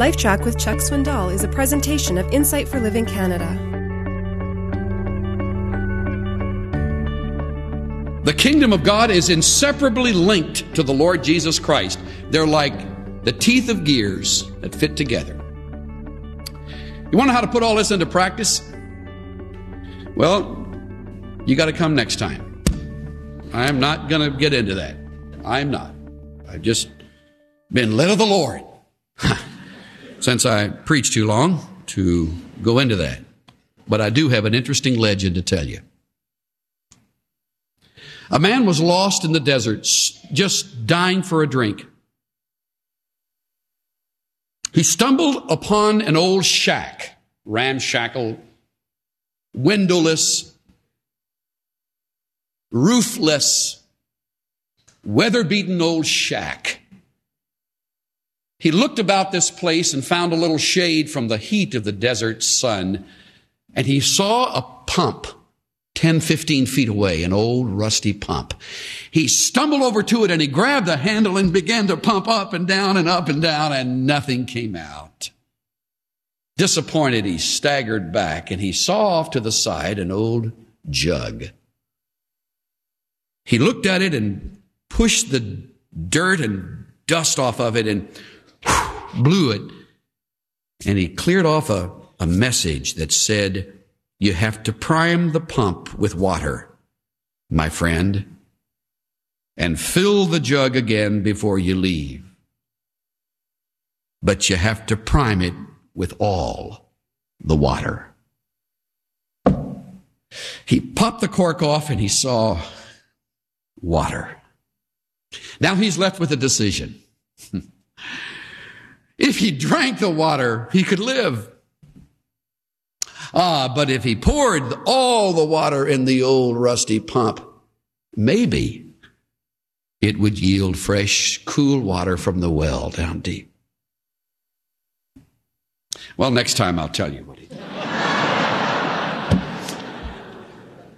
LifeTrac with Chuck Swindoll is a presentation of Insight for Living Canada. The kingdom of God is inseparably linked to the Lord Jesus Christ. They're like the teeth of gears that fit together. You want to know how to put all this into practice? Well, you got to come next time. I'm not going to get into that. I'm not. I've just been led of the Lord since I preached too long to go into that. But I do have an interesting legend to tell you. A man was lost in the desert, just dying for a drink. He stumbled upon an old shack, ramshackle, windowless, roofless, weather beaten old shack. He looked about this place and found a little shade from the heat of the desert sun, and he saw a pump 10, 15 feet away, an old rusty pump. He stumbled over to it and he grabbed the handle and began to pump up and down and up and down, and nothing came out. Disappointed, he staggered back and he saw off to the side an old jug. He looked at it and pushed the dirt and dust off of it and blew it. And he cleared off a, a message that said, You have to prime the pump with water, my friend, and fill the jug again before you leave. But you have to prime it with all the water. He popped the cork off and he saw water. Now he's left with a decision. if he drank the water, he could live. Ah, but if he poured all the water in the old rusty pump, maybe it would yield fresh, cool water from the well down deep. Well, next time I'll tell you what he did.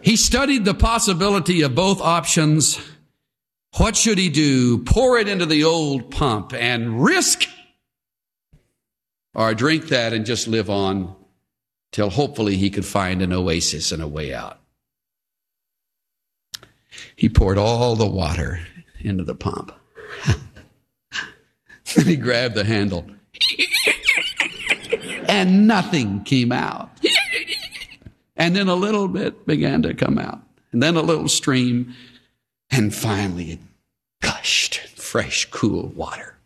he studied the possibility of both options. What should he do? Pour it into the old pump and risk or drink that and just live on till hopefully he could find an oasis and a way out. He poured all the water into the pump. then he grabbed the handle and nothing came out. and then a little bit began to come out. And then a little stream. And finally it gushed fresh, cool water.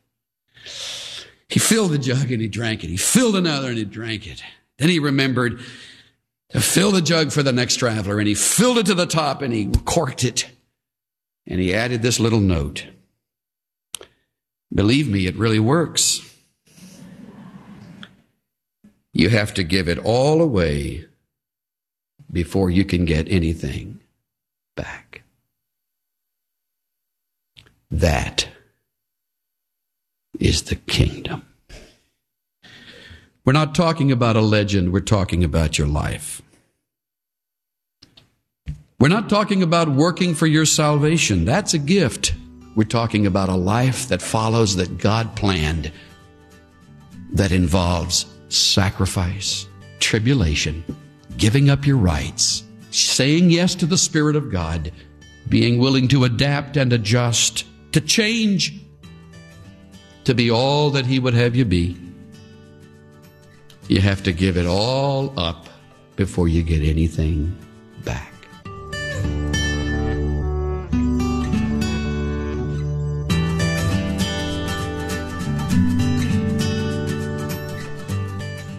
He filled the jug and he drank it. He filled another and he drank it. Then he remembered to fill the jug for the next traveler and he filled it to the top and he corked it. And he added this little note. Believe me, it really works. You have to give it all away before you can get anything back. That is the kingdom. We're not talking about a legend, we're talking about your life. We're not talking about working for your salvation. That's a gift. We're talking about a life that follows that God planned that involves sacrifice, tribulation, giving up your rights, saying yes to the Spirit of God, being willing to adapt and adjust, to change, to be all that He would have you be. You have to give it all up before you get anything back.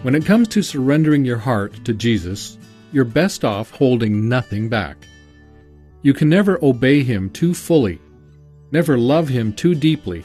When it comes to surrendering your heart to Jesus, you're best off holding nothing back. You can never obey Him too fully, never love Him too deeply,